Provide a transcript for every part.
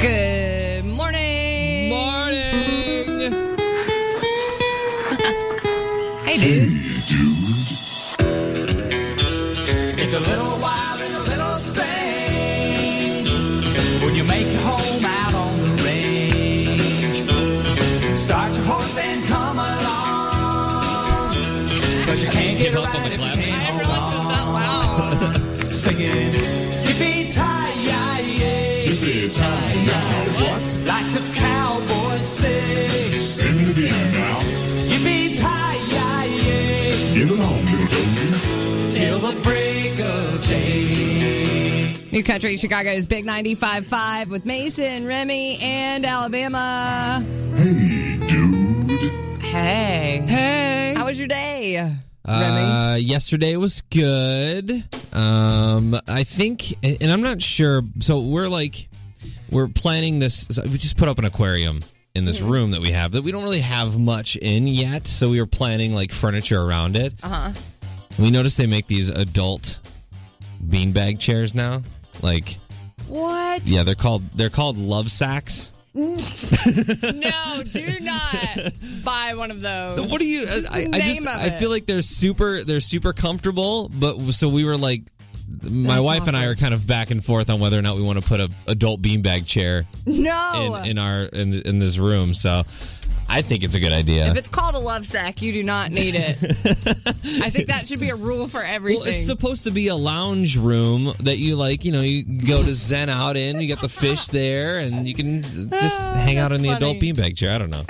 Good morning. Morning. Hey, dude. It's a little wild and a little strange when you make your home out on the range. Start your horse and come along, but you can't get give up right on the if clap? Ki like the cowboys say. Sing it again now. Yippee ki Get along, little doggies. till the break of day. New Country Chicago's Big 95.5 with Mason, Remy, and Alabama. Hey, dude. Hey. Hey. How was your day, Remy? Uh, yesterday was good. Um, I think, and I'm not sure. So we're like, we're planning this. We just put up an aquarium in this room that we have that we don't really have much in yet. So we were planning like furniture around it. Uh huh. We noticed they make these adult beanbag chairs now. Like, What? yeah, they're called they're called love sacks. No, do not buy one of those. What do you? I, I name just I feel like they're super they're super comfortable, but so we were like. My That's wife and I are kind of back and forth on whether or not we want to put a adult beanbag chair No. in, in our in, in this room. So I think it's a good idea. if it's called a love sack, you do not need it. I think that should be a rule for everything. well, it's supposed to be a lounge room that you like. You know, you go to zen out in. You got the fish there, and you can just oh, hang out Oh, in the adult beanbag chair. I don't know.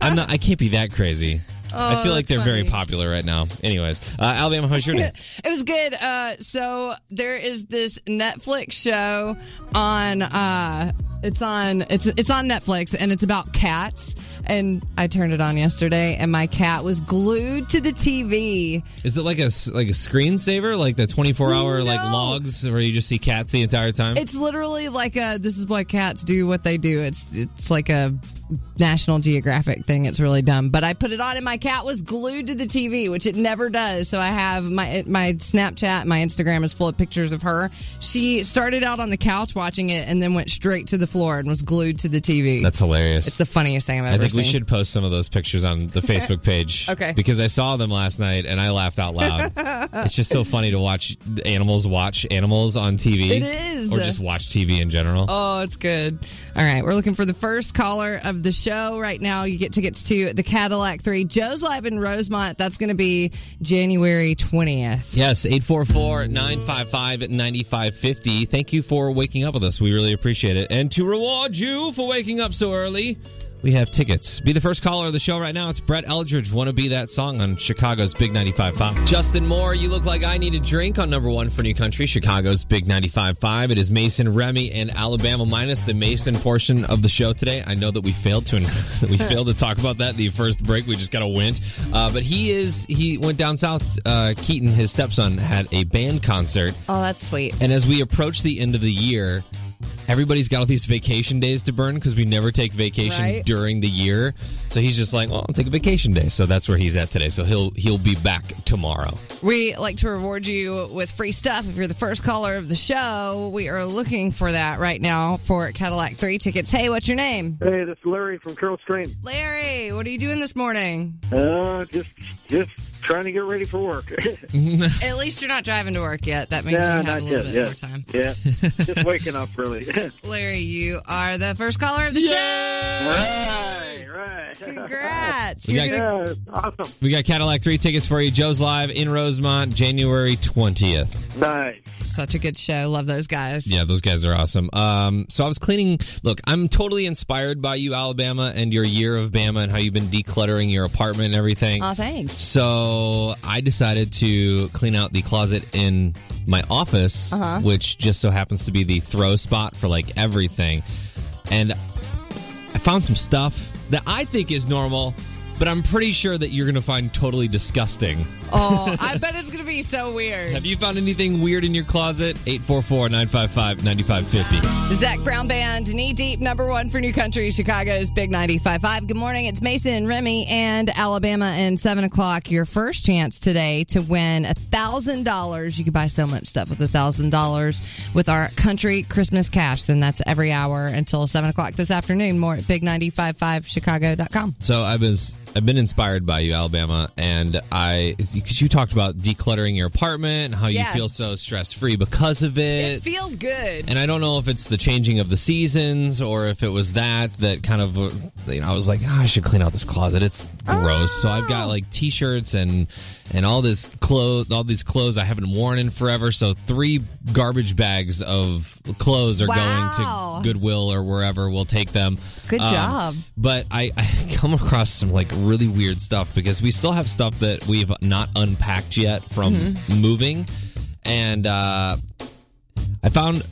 I'm not. I can't be that crazy. I feel like Oh, they're very popular right now. Anyways, uh, Alabama, how's your day? It was good. Uh, so there is this Netflix show on. Uh, it's on. It's it's on Netflix, and it's about cats. And I turned it on yesterday, and my cat was glued to the TV. Is it like a s- like a screensaver, like the 24 hour like logs where you just see cats the entire time? It's literally like a. This is why cats do what they do. It's it's like a National Geographic thing. It's really dumb. But I put it on, and my cat was glued to the TV, which it never does. So I have my my Snapchat, my Instagram is full of pictures of her. She started out on the couch watching it, and then went straight to the floor and was glued to the TV. That's hilarious. it's the funniest thing I've I ever think seen. We should post some of those pictures on the Facebook page. Okay. Because I saw them last night and I laughed out loud. it's just so funny to watch animals watch animals on TV. It is. Or just watch TV in general. Oh, it's good. All right, we're looking for the first caller of the show right now. You get tickets to the Cadillac 3. Joe's live in Rosemont. That's going to be January 20th. Yes, 844-955-9550. Thank you for waking up with us. We really appreciate it. And to reward you for waking up so early, we have tickets. Be the first caller of the show right now. It's Brett Eldredge. Want to be that song on Chicago's Big 95.5. Justin Moore, You Look Like I Need a Drink on number one for New Country, Chicago's Big 95.5. It is Mason, Remy, and Alabama minus the Mason portion of the show today. I know that we failed to we failed to talk about that the first break. We just got a win. Uh, but he is he went down south. Uh, Keaton, his stepson, had a band concert. Oh, that's sweet. And as we approach the end of the year, everybody's got all these vacation days to burn because we never take vacation Right. during the year. So he's just like, well, I'll take a vacation day. So that's where he's at today. So he'll he'll be back tomorrow. We like to reward you with free stuff if you're the first caller of the show. We are looking for that right now for Cadillac 3 tickets. Hey, what's your name? Hey, this is Larry from Carol Stream. Larry, what are you doing this morning? Uh, just just trying to get ready for work. At least you're not driving to work yet. That means yeah, you have not a little yet. bit yeah. more time. Yeah, just waking up really. Larry, you are the first caller of the show. right, right. Congrats. We got- gonna- Yeah, awesome. We got Cadillac 3 tickets for you. Joe's Live in Rosemont, January 20th. Nice. Such a good show. Love those guys. Yeah, those guys are awesome. Um, so I was cleaning. Look, I'm totally inspired by you, Alabama, and your year of Bama and how you've been decluttering your apartment and everything. Oh, thanks. So I decided to clean out the closet in my office, Uh-huh. which just so happens to be the throw spot for like everything. And I found some stuff that I think is normal, but I'm pretty sure that you're going to find totally disgusting. Oh, I bet it's going to be so weird. Have you found anything weird in your closet? 844 955 9550. Zac Brown Band, Knee Deep, number one for New Country, Chicago's Big 95.5. Good morning. It's Mason, Remy, and Alabama. And 7 o'clock, your first chance today to win $1,000. You can buy so much stuff with $1,000 with our country Christmas cash. And that's every hour until 7 o'clock this afternoon. More at big955chicago.com. So I was I've been inspired by you, Alabama, and I because you talked about decluttering your apartment and how you feel so stress free because of It. It feels good. And I don't know if it's the changing of the seasons or if it was that that kind of you know I was like oh, I should clean out this closet. It's gross. So I've got oh. like t-shirts and and all this clothes all these clothes I haven't worn in forever so three garbage bags of clothes are Wow. going to Goodwill or wherever we'll take them Um, Good job. but I, I come across some like really weird stuff because we still have stuff that we've not unpacked yet from Mm-hmm. moving and uh I found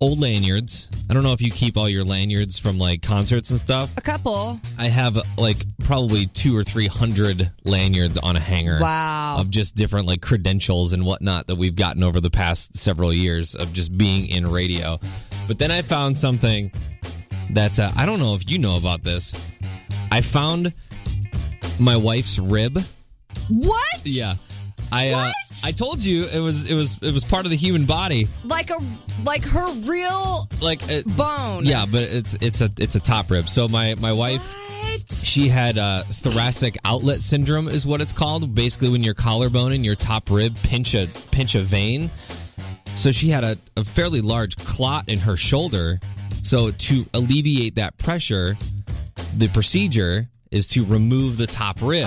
old lanyards. I don't know if you keep all your lanyards from like concerts and stuff. A couple. I have like probably two or three hundred lanyards on a hanger. Wow. Of just different like credentials and whatnot that we've gotten over the past several years of just being in radio. But then I found something that uh, I don't know if you know about this. I found my wife's rib. What? Yeah. I uh, I told you it was it was it was part of the human body. Like a like her real Like uh, bone. Yeah, but it's it's a it's a top rib. So my my wife What? she had uh, thoracic outlet syndrome is what it's called. Basically, when your collarbone and your top rib pinch a pinch a vein. So she had a, a fairly large clot in her shoulder. So to alleviate that pressure, the procedure is to remove the top rib.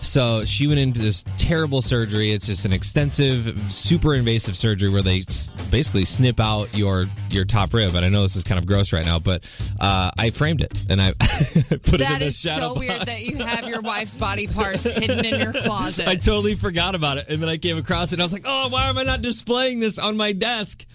So she went into this terrible surgery. It's just an extensive, super invasive surgery where they basically snip out your your top rib. And I know this is kind of gross right now, but uh, I framed it and I put it in the is shadow so weird that you have your wife's body parts hidden in your closet. I totally forgot about it, and then I came across it. and I was like, "Oh, why am I not displaying this on my desk?"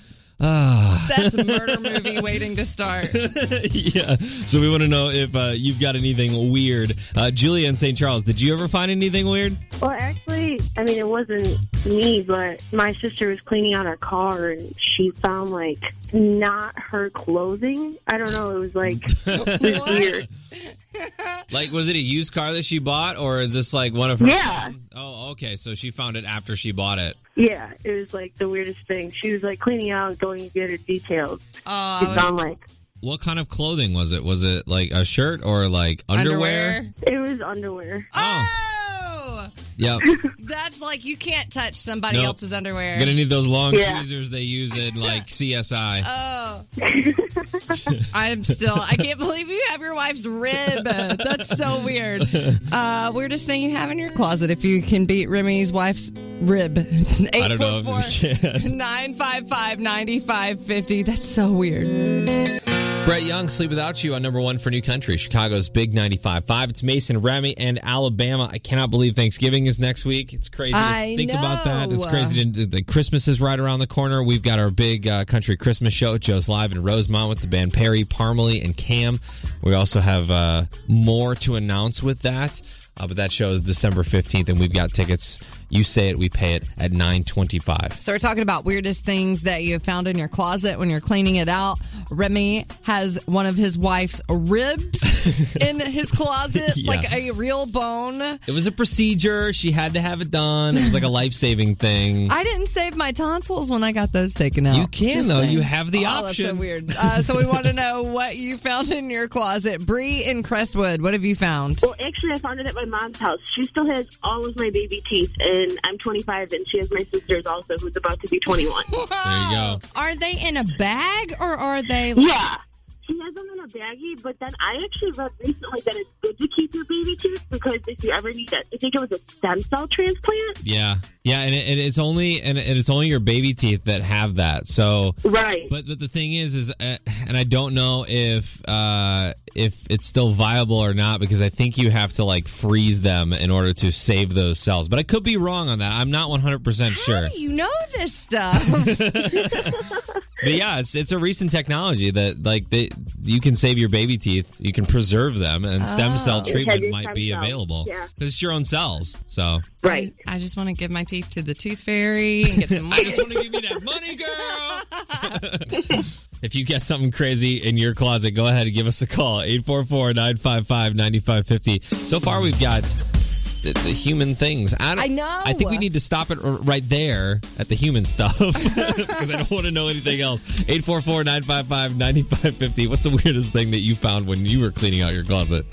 Ah, That's a murder movie waiting to start. yeah. So we want to know if uh, you've got anything weird. Uh, Julia in St. Charles, did you ever find anything weird? Well, actually, I mean, it wasn't me, but my sister was cleaning out her car and she found like not her clothing. I don't know. It was like weird. Like, was it a used car that she bought, or is this like one of her? Yeah. Oh, okay. So she found it after she bought it. Yeah, it was like the weirdest thing. She was like cleaning out going to get her details. Oh, She I found like What kind of clothing was it? Was it like a shirt or like underwear? it was underwear. Oh, oh Yeah. that's like you can't touch somebody Nope. else's underwear. Gonna need those long Yeah. tweezers they use in like CSI. Oh, I'm still. I can't believe you have your wife's rib. That's so weird. Uh, weirdest thing you have in your closet. If you can beat Remy's wife's rib, I don't know if you can. 955 9550. That's so weird. Brett Young, Sleep Without You on number one for New Country, Chicago's Big 95.5. It's Mason, Remy, and Alabama. I cannot believe Thanksgiving is next week. It's crazy I think about that. It's crazy to the Christmas is right around the corner. We've got our big uh, country Christmas show at Joe's Live in Rosemont with the band Perry, Parmalee, and Cam. We also have uh, more to announce with that. Uh, but that show is December 15th, and we've got tickets. You say it, we pay it at 925. So we're talking about weirdest things that you have found in your closet when you're cleaning it out. Remy has one of his wife's ribs in his closet, Yeah. like a real bone. It was a procedure. She had to have it done. It was like a life saving thing. I didn't save my tonsils when I got those taken out. You can, Just though. saying. You have the oh, That's so option. weird. Uh, so we want to know what you found in your closet. Bree in Crestwood, what have you found? Well, actually, I found it at my mom's house. She still has all of my baby teeth, and I'm 25, and she has my sisters also, who's about to be 21. There you go. Are they in a bag or are they? yeah. She has them in a baggie, but then I actually read recently that it's good to keep your baby teeth because if you ever need it, I think it was a stem cell transplant. Yeah, yeah, and, it, and it's only and, and it's only your baby teeth that have that. So, Right. but but the thing is, is uh, and I don't know if uh, if it's still viable or not because I think you have to like freeze them in order to save those cells. But I could be wrong on that. I'm not 100 percent sure. Do you know this stuff? But yeah, it's it's a recent technology that like they, you can save your baby teeth, you can preserve them, and stem cell ah. treatment might be cells, available yeah. because it's your own cells. So Right. I just want to give my teeth to the tooth fairy and get some I money. just want to give you that money, girl. if you get something crazy in your closet, go ahead and give us a call 844-955-9550. So far, we've got. The, the human things. I, don't, I know. I think we need to stop it right there at the human stuff because I don't want to know anything else. 844-955-9550. What's the weirdest thing that you found when you were cleaning out your closet?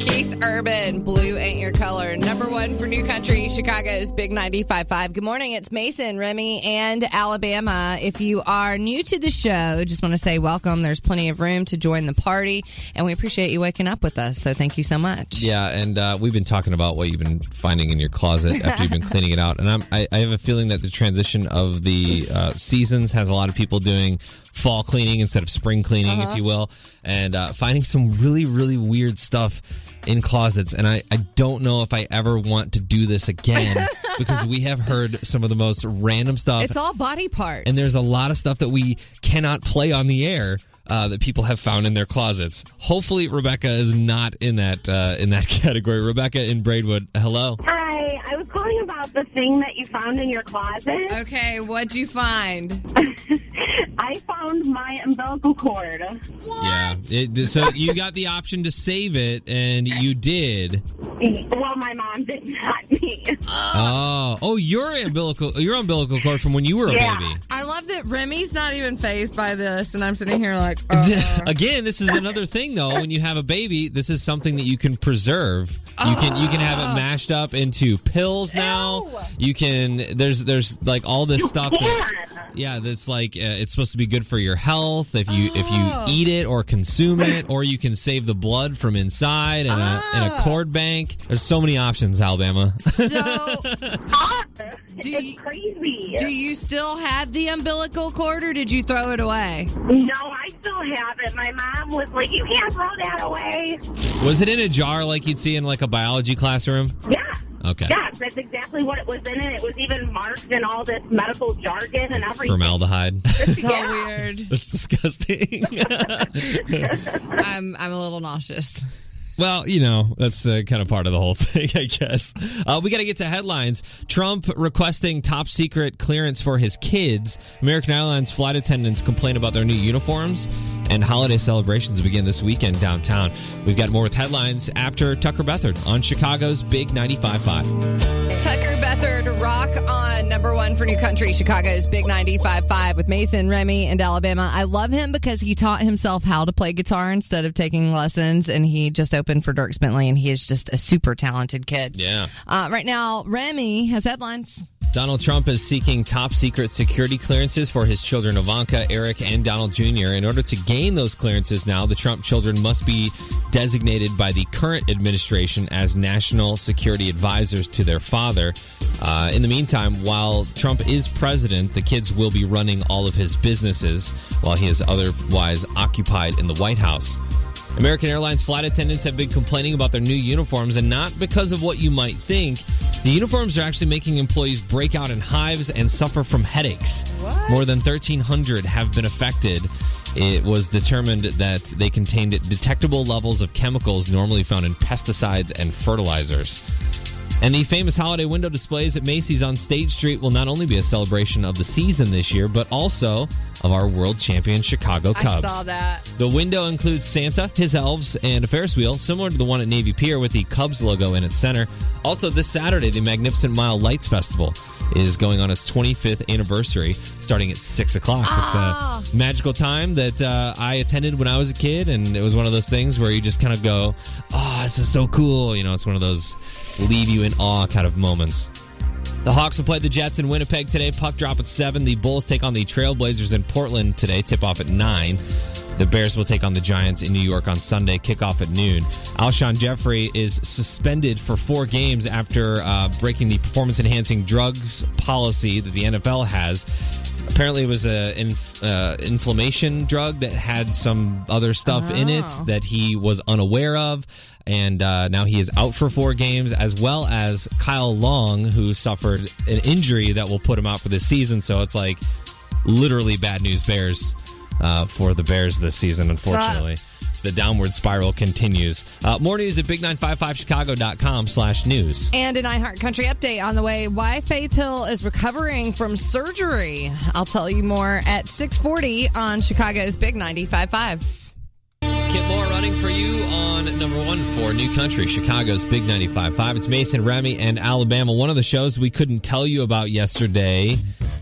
Keith Urban, Blue Ain't Your Color. Number one for New Country, Chicago's Big 95.5. Good morning. It's Mason, Remy, and Alabama. If you are new to the show, just want to say welcome. There's plenty of room to join the party, and we appreciate you waking up with us. So thank you so much. Yeah, and uh, we've been talking about what you've been finding in your closet after you've been cleaning it out, and I'm, I, I have a feeling that the transition of the uh, seasons has a lot of people doing fall cleaning instead of spring cleaning, if you will, and uh, finding some really really weird stuff in closets. And I, I don't know if I ever want to do this again because we have heard some of the most random stuff. It's all body parts. and there's a lot of stuff that we cannot play on the air uh, that people have found in their closets. Hopefully, Rebecca is not in that uh, in that category. Rebecca in Braidwood, hello. Hi, I was calling about the thing that you found in your closet. Okay, what'd you find? I found my umbilical cord. Yeah. It, so you got the option to save it, and you did. Well, my mom did not me. Oh, oh, your umbilical your umbilical cord from when you were a Yeah. baby. I love that Remy's not even phased by this, and I'm sitting here like, uh, Again, this is another thing though. When you have a baby, this is something that you can preserve. You can you can have it mashed up into pills now. You can there's there's like all this stuff that Yeah. yeah that's like uh, it's supposed to be good for your health if you if you eat it or consume it or you can save the blood from inside in a in a cord bank. There's so many options, Alabama. so Do it's you- crazy. do you still have the umbilical cord, or did you throw it away? no, I still have it. My mom was like, "You can't throw that away." Was it in a jar like you'd see in like a biology classroom? Yeah. Okay. Yes, that's exactly what it was in it. It was even marked in all this medical jargon and everything. Formaldehyde. It's so Yeah. weird. That's disgusting. I'm I'm a little nauseous. Well, you know, that's uh, kind of part of the whole thing, I guess. Uh, we got to get to headlines. Trump requesting top secret clearance for his kids. American Airlines flight attendants complain about their new uniforms. And holiday celebrations begin this weekend downtown. We've got more with headlines after Tucker Beathard on Chicago's Big 95.5. Tucker Beathard, rock on number one for New Country, Chicago's Big 95.5 with Mason, Remy, and Alabama. I love him because he taught himself how to play guitar instead of taking lessons, and he just opened for Dierks Bentley, and he is just a super talented kid. Yeah. Uh, right now, Remy has headlines. Donald Trump is seeking top secret security clearances for his children Ivanka, Eric, and Donald Jr. In order to gain those clearances now, the Trump children must be designated by the current administration as national security advisors to their father. Uh, in the meantime, while Trump is president, the kids will be running all of his businesses while he is otherwise occupied in the White House. American Airlines flight attendants have been complaining about their new uniforms, and not because of what you might think. The uniforms are actually making employees break out in hives and suffer from headaches. More than 1,300 have been affected. It was determined that they contained detectable levels of chemicals normally found in pesticides and fertilizers. And the famous holiday window displays at Macy's on State Street will not only be a celebration of the season this year, but also of our world champion Chicago Cubs. I saw that. The window includes Santa, his elves, and a Ferris wheel, similar to the one at Navy Pier with the Cubs logo in its center. Also, this Saturday, the Magnificent Mile Lights Festival is going on its 25th anniversary, starting at 6 o'clock. It's a magical time that uh, I attended when I was a kid, and it was one of those things where you just kind of go, oh, this is so cool. You know, it's one of those leave you in awe kind of moments. The Hawks will play the Jets in Winnipeg today. Puck drop at 7. The Bulls take on the Trailblazers in Portland today. Tip off at 9. The Bears will take on the Giants in New York on Sunday. Kickoff at noon. Alshon Jeffery is suspended for four games after uh, breaking the performance enhancing drugs policy that the NFL has. Apparently, it was an inf- uh, inflammation drug that had some other stuff in it Oh. that he was unaware of, and uh, now he is out for four games, as well as Kyle Long, who suffered an injury that will put him out for this season. So it's like literally bad news bears uh, for the Bears this season, unfortunately. the downward spiral continues. Uh, more news at big955chicago.com slash news. And an iHeart Country update on the way why Faith Hill is recovering from surgery. I'll tell you more at 640 on Chicago's Big 95.5. Kip Moore running for you on number one for New Country, Chicago's Big 95.5. It's Mason, Remy, and Alabama. One of the shows we couldn't tell you about yesterday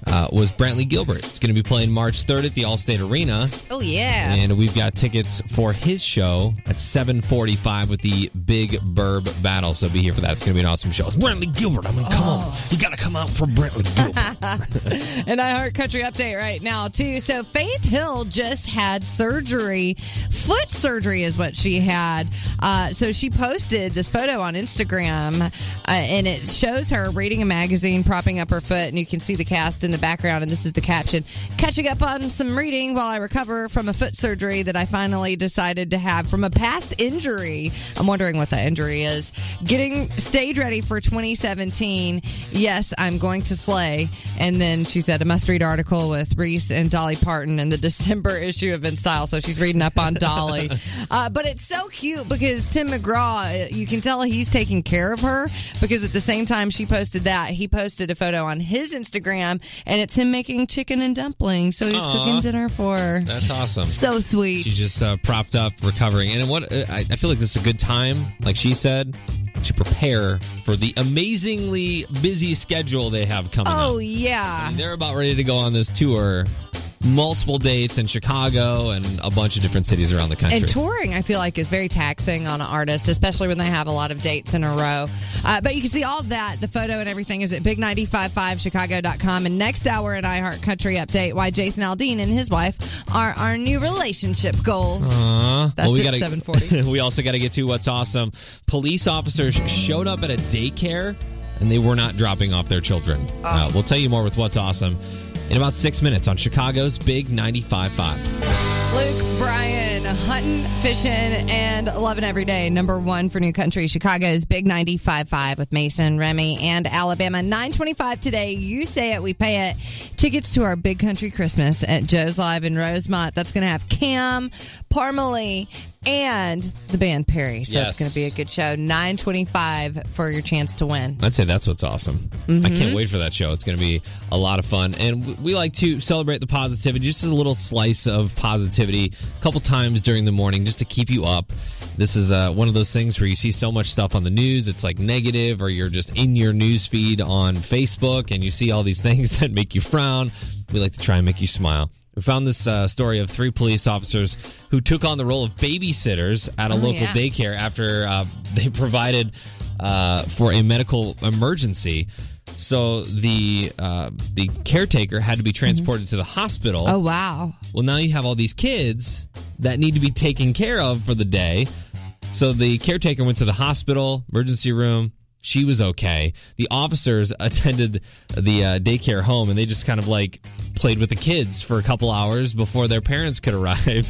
uh, was Brantley Gilbert. It's going to be playing March 3rd at the Allstate Arena. Oh, yeah. And we've got tickets for his show at 745 with the Big Burb Battle. So be here for that. It's going to be an awesome show. It's Brantley Gilbert. I mean, come on. You got to come out for Brantley Gilbert. An iHeart Country update right now, too. So Faith Hill just had surgery. Foot surgery is what she had. Uh, so she posted this photo on Instagram, uh, and it shows her reading a magazine, propping up her foot, and you can see the cast in the background. And this is the caption Catching up on some reading while I recover from a foot surgery that I finally decided to have from a past injury. I'm wondering what that injury is. Getting stage ready for 2017. Yes, I'm going to slay. And then she said a must read article with Reese and Dolly Parton in the December issue of In Style. So she's reading up on Dolly. uh, but it's so cute because Tim McGraw, you can tell he's taking care of her because at the same time she posted that, he posted a photo on his Instagram and it's him making chicken and dumplings. So he's Aw. cooking dinner for her. That's awesome. So sweet. She's just uh, propped up, recovering. And what uh, I, I feel like this is a good time, like she said, to prepare for the amazingly busy schedule they have coming up. Oh, yeah. I mean, they're about ready to go on this tour. Multiple dates in Chicago and a bunch of different cities around the country. And touring, I feel like, is very taxing on an artist, especially when they have a lot of dates in a row. Uh, but you can see all that, the photo and everything is at big955chicago.com. And next hour in iHeart Country Update, why Jason Aldean and his wife are our new relationship goals. Uh, That's we at gotta- 740. we also got to get to what's awesome. Police officers showed up at a daycare and they were not dropping off their children. Uh, we'll tell you more with what's awesome in about six minutes on Chicago's Big 95.5. Luke Bryan, hunting, fishing, and loving every day. Number one for New Country, Chicago's Big 95.5 with Mason, Remy, and Alabama. 925 today. You say it, we pay it. Tickets to our Big Country Christmas at Joe's Live in Rosemont. That's going to have Cam, Parmalee, and the band Perry. So Yes. it's going to be a good show. 925 for your chance to win. I'd say that's what's awesome. I can't wait for that show. It's going to be a lot of fun. And we like to celebrate the positivity, just a little slice of positivity a couple times during the morning just to keep you up. This is uh, one of those things where you see so much stuff on the news, it's like negative, or you're just in your news feed on Facebook and you see all these things that make you frown. We like to try and make you smile. We found this uh, story of three police officers who took on the role of babysitters at a Oh, local yeah. daycare after uh, they provided uh, for a medical emergency. So the uh, the caretaker had to be transported to the hospital. Oh, wow. Well, now you have all these kids that need to be taken care of for the day. So the caretaker went to the hospital, emergency room. She was okay. The officers attended the uh, daycare home and they just kind of like played with the kids for a couple hours before their parents could arrive.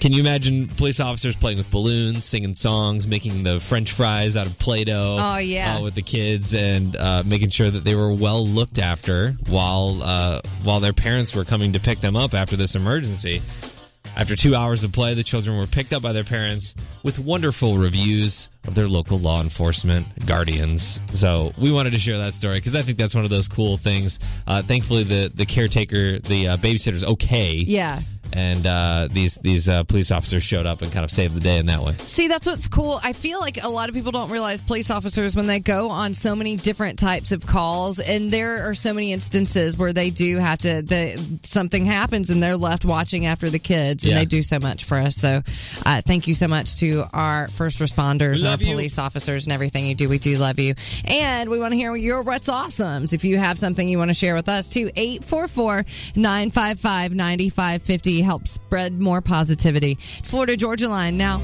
Can you imagine police officers playing with balloons, singing songs, making the French fries out of Play-Doh? Oh, yeah. uh, with the kids and uh, making sure that they were well looked after while uh, while their parents were coming to pick them up after this emergency. After two hours of play, the children were picked up by their parents with wonderful reviews of their local law enforcement guardians. So we wanted to share that story because I think that's one of those cool things. Uh, thankfully, the the caretaker, the uh, babysitter's okay. Yeah. And uh, these these uh, police officers showed up and kind of saved the day in that way. See, that's what's cool. I feel like a lot of people don't realize police officers when they go on so many different types of calls, and there are so many instances where they do have to. The, something happens and they're left watching after the kids, and Yeah. they do so much for us. So, uh, thank you so much to our first responders, We our love you. police officers, and everything you do. We do love you, and we want to hear your what's awesomes. If you have something you want to share with us, too, 844-955-9550 help spread more positivity. It's Florida Georgia line now.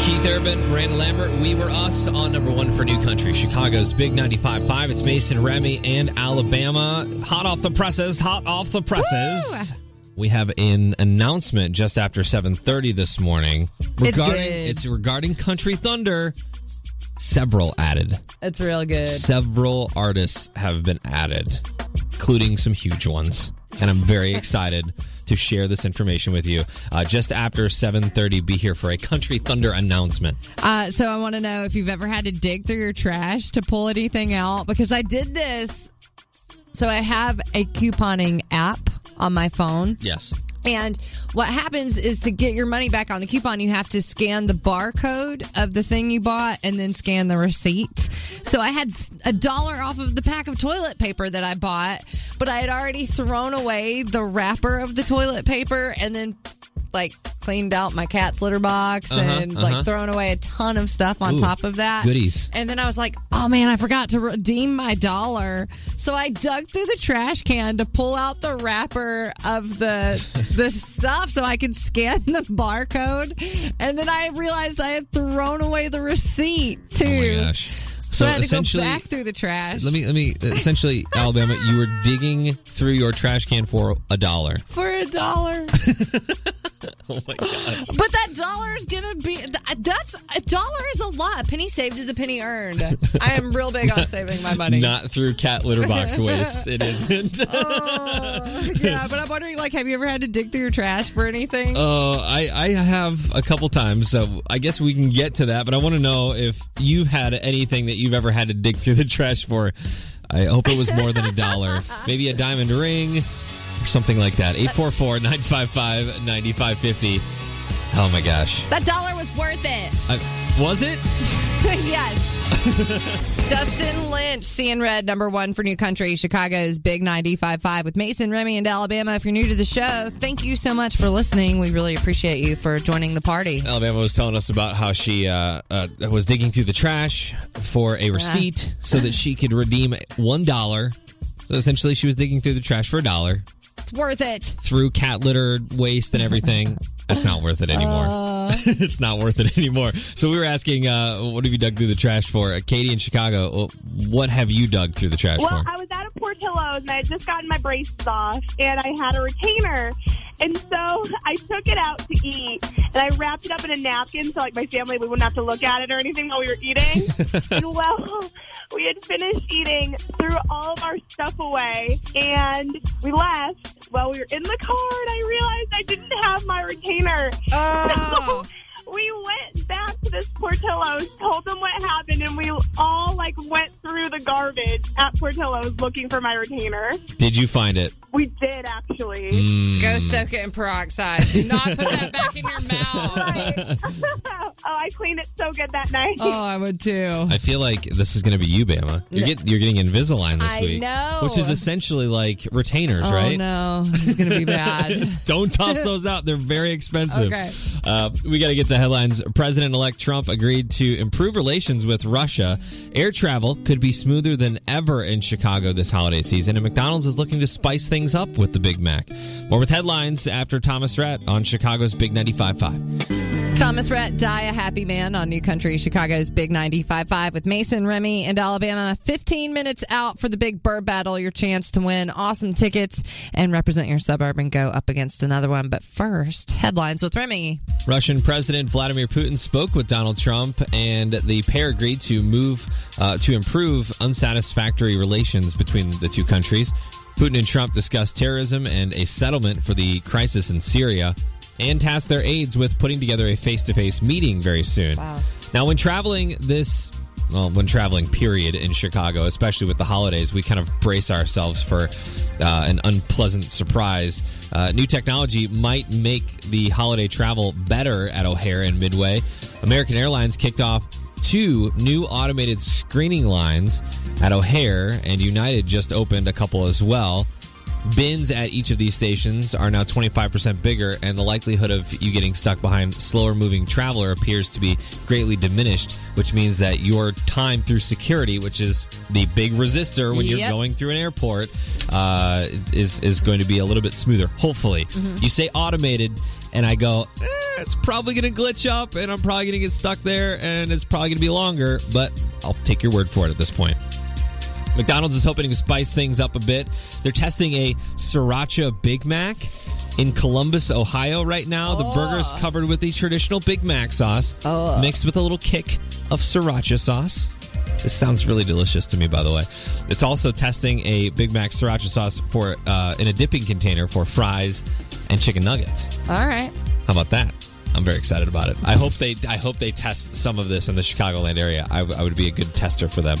Keith Urban, Miranda Lambert, We Were Us on number one for New Country, Chicago's Big 95.5. It's Mason, Remy, and Alabama. Hot off the presses, hot off the presses. We have an announcement just after 7.30 this morning. It's Regarding, good. it's regarding Country Thunder. Several added. It's real good. Several artists have been added, including some huge ones. And I'm very excited to share this information with you. Uh, just after 7:30, be here for a Country Thunder announcement. Uh, so I want to know if you've ever had to dig through your trash to pull anything out because I did this. So I have a couponing app on my phone. Yes. And what happens is to get your money back on the coupon, you have to scan the barcode of the thing you bought and then scan the receipt. So I had a dollar off of the pack of toilet paper that I bought, but I had already thrown away the wrapper of the toilet paper and then like cleaned out my cat's litter box Uh-huh, and uh-huh. like thrown away a ton of stuff on Ooh, top of that. goodies. And then I was like, oh man, I forgot to redeem my dollar. So I dug through the trash can to pull out the wrapper of the the stuff so I could scan the barcode. And then I realized I had thrown away the receipt too. Oh my gosh. So, I had to go essentially, back through the trash let me let me essentially, Alabama, you were digging through your trash can for a dollar. for a dollar. Oh my gosh. But that dollar is gonna be th- that's a dollar is a lot. A penny saved is a penny earned. I am real big on saving my money. Not through cat litter box waste. It isn't. Oh, yeah, but I'm wondering, like, have you ever had to dig through your trash for anything? Uh, I, I have a couple times, so I guess we can get to that. But I want to know if you've had anything that you've ever had to dig through the trash for. I hope it was more than a dollar. Maybe a diamond ring or something like that. 844 955 9550. Oh my gosh. that dollar was worth it. I, was it? yes. Dustin Lynch, seeing red, number one for New Country, Chicago's Big 95.5 with Mason, Remy, and Alabama. If you're new to the show, thank you so much for listening. We really appreciate you for joining the party. Alabama was telling us about how she uh, uh, was digging through the trash for a receipt so that she could redeem one dollar. So essentially, she was digging through the trash for a dollar It's worth it. through cat litter waste and everything. It's not worth it anymore. it's not worth it anymore. So we were asking, uh, what have you dug through the trash for? Uh, Katie in Chicago, uh, what have you dug through the trash Well, for? Well, I was at a Portillo's and I had just gotten my braces off and I had a retainer. And so I took it out to eat and I wrapped it up in a napkin so like my family we wouldn't have to look at it or anything while we were eating. and well, we had finished eating, threw all of our stuff away, and we left. While we were in the car, and I realized I didn't have my retainer. Oh. So we went back this Portillo's, told them what happened, and we all like went through the garbage at Portillo's looking for my retainer. Did you find it? We did actually. Mm. Go soak it in peroxide. Do not put that back in your mouth. Right. oh, I cleaned it so good that night. Oh, I would too. I feel like this is going to be you, Bama. You're, get, you're getting Invisalign this I week. know. Which is essentially like retainers, Oh right? no, this is gonna be bad. Don't toss those out. They're very expensive. Okay. Uh, we got to get to headlines. President elect Trump agreed to improve relations with Russia. Air travel could be smoother than ever in Chicago this holiday season, and McDonald's is looking to spice things up with the Big Mac. More with headlines after Thomas Rhett on Chicago's Big 95.5. Thomas Rhett, Die a Happy Man on New Country, Chicago's Big 95.5 with Mason, Remy, and Alabama. 15 minutes out for the big burb battle, your chance to win awesome tickets and represent your suburb and go up against another one. But first, headlines with Remy. Russian President Vladimir Putin spoke with Donald Trump, and the pair agreed to move uh, to improve unsatisfactory relations between the two countries. Putin and Trump discussed terrorism and a settlement for the crisis in Syria, and tasked their aides with putting together a face-to-face meeting very soon. Now, when traveling this well, when traveling, period, in Chicago, especially with the holidays, we kind of brace ourselves for uh, an unpleasant surprise. Uh, new technology might make the holiday travel better at O'Hare and Midway. American Airlines kicked off two new automated screening lines at O'Hare, and United just opened a couple as well. Bins at each of these stations are now 25% bigger, and the likelihood of you getting stuck behind slower moving traveler appears to be greatly diminished, which means that your time through security, which is the big resistor when you're going through an airport, uh, is, is going to be a little bit smoother, hopefully. You say automated, and I go, eh, it's probably going to glitch up, and I'm probably going to get stuck there, and it's probably going to be longer, but I'll take your word for it at this point. McDonald's is hoping to spice things up a bit. They're testing a Sriracha Big Mac in Columbus, Ohio right now. The burger is covered with the traditional Big Mac sauce, mixed with a little kick of Sriracha sauce. This sounds really delicious to me, by the way. It's also testing a Big Mac sriracha sauce for uh, in a dipping container for fries and chicken nuggets. All right. How about that? I'm very excited about it. I hope they I hope they test some of this in the Chicagoland area. I would be a good tester for them.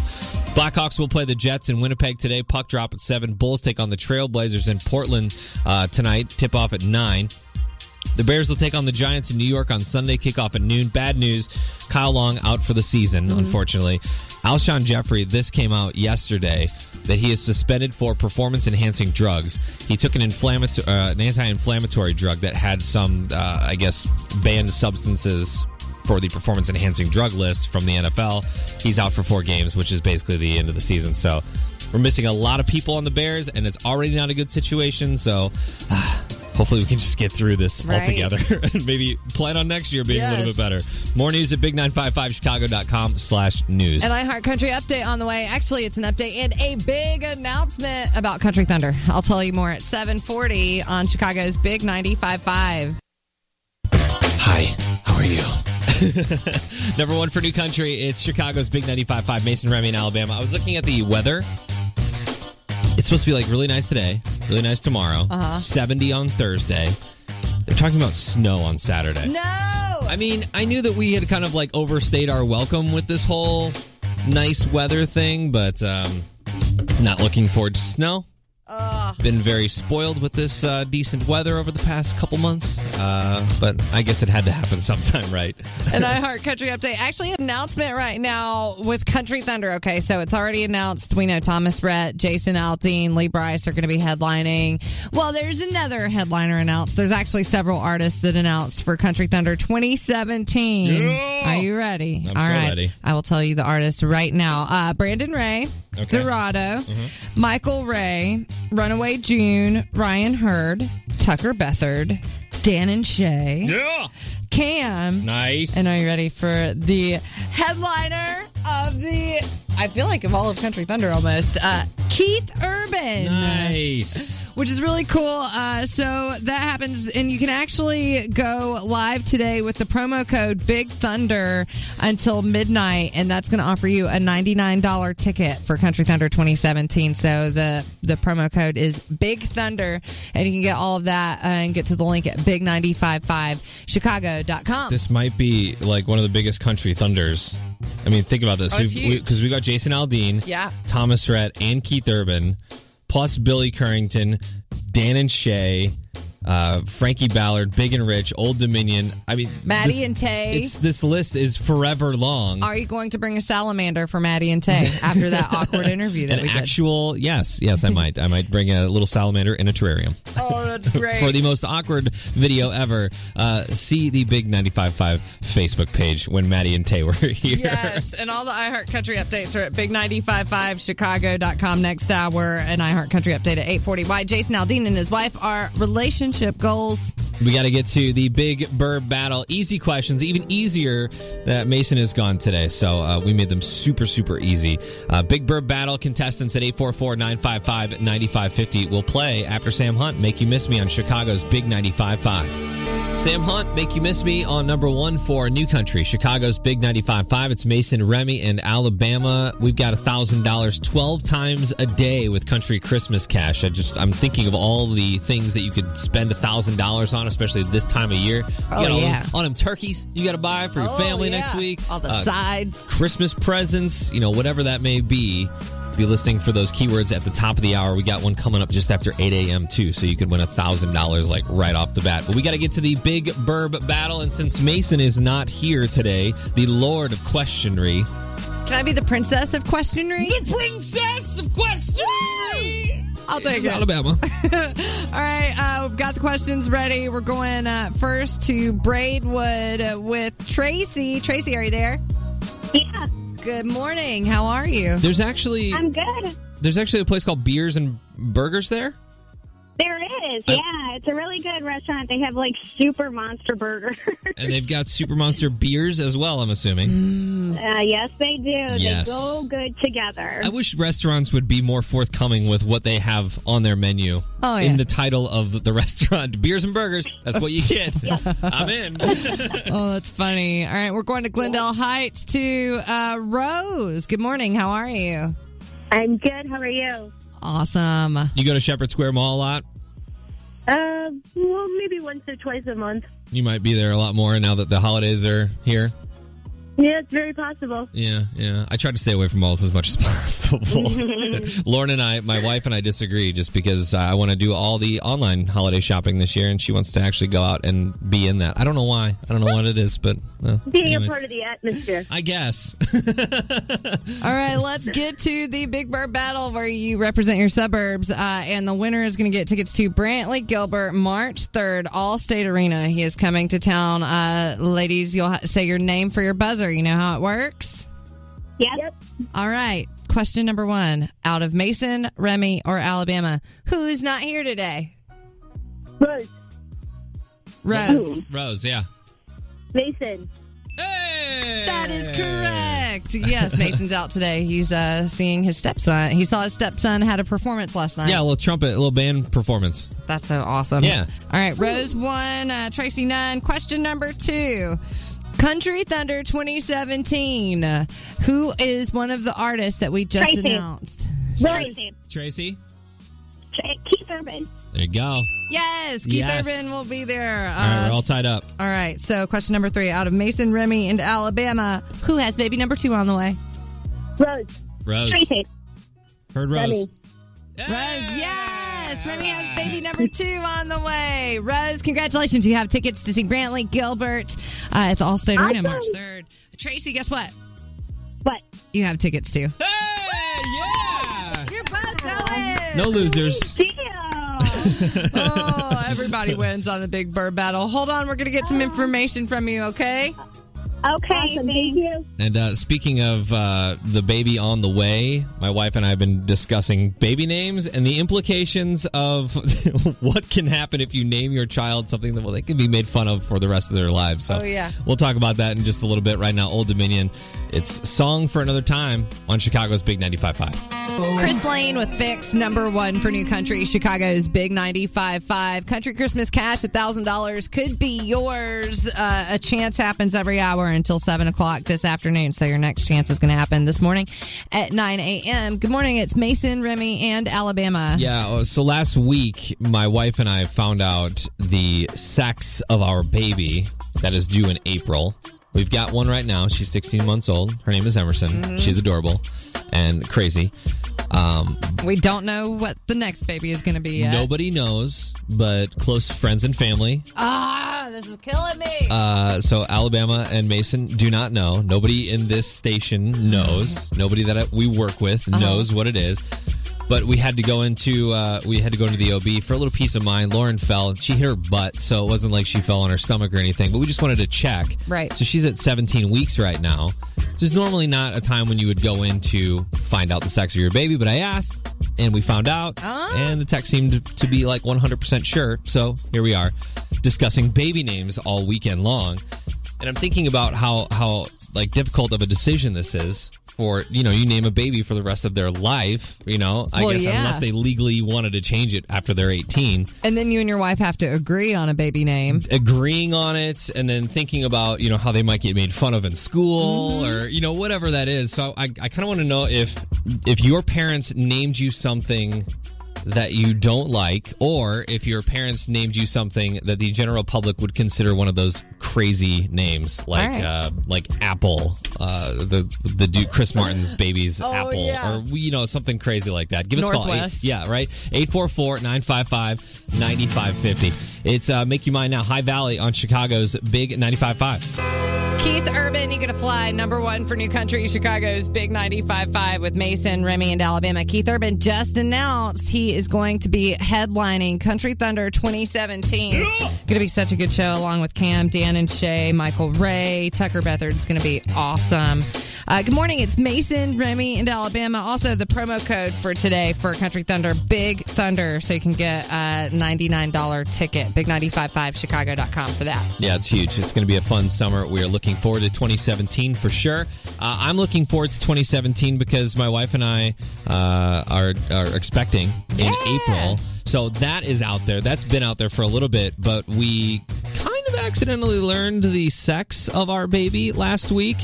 Blackhawks will play the Jets in Winnipeg today. Puck drop at seven. Bulls take on the Trailblazers in Portland uh, tonight. Tip off at nine. The Bears will take on the Giants in New York on Sunday, kickoff at noon. Bad news Kyle Long out for the season, unfortunately. Alshon Jeffery, this came out yesterday that he is suspended for performance enhancing drugs. He took an, uh, an anti inflammatory drug that had some, uh, I guess, banned substances for the performance enhancing drug list from the NFL. He's out for four games, which is basically the end of the season. So we're missing a lot of people on the Bears, and it's already not a good situation. So. Hopefully, we can just get through this Right. altogether and maybe plan on next year being a little bit better. More news at big955chicago.com slash news. An iHeart Country update on the way. Actually, it's an update and a big announcement about Country Thunder. I'll tell you more at 740 on Chicago's Big 95.5. Hi, how are you? Number one for New Country, it's Chicago's Big 95.5, Mason Remy in Alabama. I was looking at the weather. It's supposed to be like really nice today, really nice tomorrow, Uh-huh. 70 on Thursday. They're talking about snow on Saturday. No! I mean, I knew that we had kind of like overstayed our welcome with this whole nice weather thing, but um, not looking forward to snow. Been very spoiled with this uh, decent weather over the past couple months, uh, but I guess it had to happen sometime, right? An iHeart Country update. Actually, announcement right now with Country Thunder. Okay, so it's already announced. We know Thomas Rhett, Jason Aldean, Lee Brice are going to be headlining. Well, there's another headliner announced. There's actually several artists that announced for Country Thunder 2017. Yeah. Are you ready? I'm All so right. ready. I will tell you the artists right now. Uh, Brandon Ray, Okay. Mm-hmm. Dorado, Michael Ray, Runaway June, Ryan Hurd, Tucker Beathard, Dan and Shay, Yeah. Cam. Nice. And are you ready for the headliner of the, I feel like of all of Country Thunder almost, uh, Keith Urban. nice. Which is really cool. Uh, so that happens, and you can actually go live today with the promo code Big Thunder until midnight, and that's going to offer you a $99 ticket for Country Thunder 2017. So the the promo code is Big Thunder, and you can get all of that uh, and get to the link at big955chicago.com. This might be like one of the biggest country thunders. I mean, think about this. Oh, We've- we. Because we, got Jason Aldean, Yeah. Thomas Rhett, and Keith Urban, plus Billy Currington, Dan and Shay, uh, Frankie Ballard, Big and Rich, Old Dominion. I mean, Maddie this- and Tae. It's this list is forever long. Are you going to bring a salamander for Maddie and Tae after that awkward interview that An we did? actual yes, yes, I might. I might bring a little salamander in a terrarium. oh, that's great. For the most awkward video ever, uh, see the Big 95.5 Facebook page when Maddie and Tae were here. Yes, and all the iHeart Country updates are at big955chicago.com next hour. An iHeart Country update at 840. Why Jason Aldean and his wife are relationship goals. We got to get to the big burb battle. Easy questions, even easier that Mason has gone today. So uh, we made them super, super easy. Uh, big burb battle contestants at 844 955 9550 will play after Sam Hunt, Make You Miss Me on Chicago's Big 95.5. Sam Hunt, Make You Miss Me on number one for New Country, Chicago's Big 95.5. It's Mason, Remy, and Alabama. We've got $1,000 12 times a day with Country Christmas cash. I just, I'm thinking of all the things that you could spend $1,000 on, especially this time of year. You Oh, yeah. On them turkeys you got to buy for your Oh, family yeah. next week. All the Uh, sides. Christmas presents, you know, whatever that may be. Be listening for those keywords at the top of the hour. We got one coming up just after 8 a.m. too, so you could win a thousand dollars like right off the bat. But we got to get to the big burb battle, and since Mason is not here today, the Lord of Questionery, Can I be the princess of questionery? the Princess of Questionery, I'll take is it. Alabama. All right, uh, we've got the questions ready. We're going uh, first to Braidwood with Tracy. Tracy, are you there? Yeah, Good morning. How are you? There's actually I'm good. there's actually a place called Beers and Burgers there. There is. Yeah, it's a really good restaurant. They have like super monster burgers. And they've got Super Monster beers as well, I'm assuming. uh, yes, they do. Yes. They go good together. I wish restaurants would be more forthcoming with what they have on their menu. Oh, yeah. In the title of the restaurant, beers and burgers. That's what you get. I'm in. Oh, that's funny. All right, we're going to Glendale Heights to uh, Rose. Good morning. How are you? I'm good. How are you? Awesome. You go to Shepherd Square Mall a lot. Uh, well, maybe once or twice a month. You might be there a lot more now that the holidays are here. Yeah, it's very possible. Yeah, yeah. I try to stay away from malls as much as possible. Lauren and I, my wife and I disagree just because I want to do all the online holiday shopping this year and she wants to actually go out and be in that. I don't know why. I don't know what it is, but uh, Being anyways. a part of the atmosphere. I guess. All right, let's get to the Big Burb Battle where you represent your suburbs. Uh, and the winner is going to get tickets to Brantley Gilbert March 3rd, All State Arena. He is coming to town. Uh, ladies, you'll ha- say your name for your buzzer. You know how it works? Yep. All right. Question number one out of Mason, Remy, or Alabama, who's not here today? Rose, Rose. Rose, yeah. Mason, Hey! That is correct. Yes, Mason's out today. He's uh, seeing his stepson. He saw his stepson had a performance last night. Yeah, a little trumpet, a little band performance. That's so awesome. Yeah. All right, Rose one, uh, Tracy none. Question number two. Country Thunder 2017. Uh, Who is one of the artists that we just Tracy. announced? Tracy. Tracy, Keith Urban. there you go. Yes, Keith Yes. Urban will be there. All right, Uh, we're all tied up. all right, so question number three. Out of Mason, Remy, and Alabama, who has baby number two on the way? Rose, Rose. Tracy. Heard Rose. Remy. Rose, yes. Remy has baby number two on the way. Rose, congratulations. You have tickets to see Brantley Gilbert uh, at the Allstate Arena March 3rd. Tracy, guess what? What? You have tickets too. Hey, yeah! You're both going. No losers. Deal. Oh, everybody wins on the Big Burb Battle. Hold on, we're going to get some information from you, okay? Okay. awesome. Thank you. And uh, speaking of uh, the baby on the way, my wife and I have been discussing baby names and the implications of what can happen if you name your child something that well, they can be made fun of for the rest of their lives. So Oh, yeah. we'll talk about that in just a little bit. Right now, Old Dominion. It's Song for Another Time on Chicago's Big 95.5. Chris Lane with Fix, number one for New Country, Chicago's Big 95.5. Country Christmas Cash, $1,000 could be yours. Uh, a chance happens every hour until 7 o'clock this afternoon. So your next chance is going to happen this morning at 9 a.m. Good morning. It's Mason, Remy, and Alabama. Yeah, uh, so last week, my wife and I found out the sex of our baby that is due in April. We've got one right now. She's 16 months old. Her name is Emerson. She's adorable and crazy. Um, We don't know what the next baby is going to be yet. nobody knows, but close friends and family. Ah, this is killing me. Uh, so Alabama and Mason do not know. Nobody in this station knows. Nobody that we work with knows what it is. But we had to go into uh, we had to go into the OB for a little peace of mind. Lauren fell. She hit her butt, so it wasn't like she fell on her stomach or anything. But we just wanted to check. Right. So she's at 17 weeks right now. Which is normally not a time when you would go in to find out the sex of your baby. But I asked, and we found out, Oh. and the techs seemed to be like 100% sure. So here we are, discussing baby names all weekend long. And I'm thinking about how how like difficult of a decision this is for you know you name a baby for the rest of their life. You know, I Well, guess yeah. unless they legally wanted to change it after they're 18, and then you and your wife have to agree on a baby name. agreeing on it, and then thinking about you know how they might get made fun of in school mm-hmm. or you know whatever that is. So I I kind of want to know if if your parents named you something that you don't like, or if your parents named you something that the general public would consider one of those crazy names, like right. uh, like Apple, uh, the the dude Chris Martin's baby's Oh, Apple, yeah. or you know something crazy like that. Give us a call. Eight, yeah, right. 844-955-9550. It's uh, Make You Mine Now, High Valley on Chicago's Big 95.5. Keith Urban, you're going to fly number one for New Country, Chicago's Big 95.5 with Mason, Remy, and Alabama. Keith Urban just announced he is going to be headlining Country Thunder 2017. Going to be such a good show along with Cam, Dan, and Shay, Michael Ray, Tucker Beathard. It's going to be awesome. Uh, good morning. It's Mason, Remy, and Alabama. Also, the promo code for today for Country Thunder, Big Thunder. So you can get a $99 ticket, big955chicago.com for that. Yeah, it's huge. It's going to be a fun summer. We are looking forward to 2017 for sure. Uh, I'm looking forward to 2017 because my wife and I uh, are are expecting in April. So that is out there. That's been out there for a little bit, but we kind of accidentally learned the sex of our baby last week.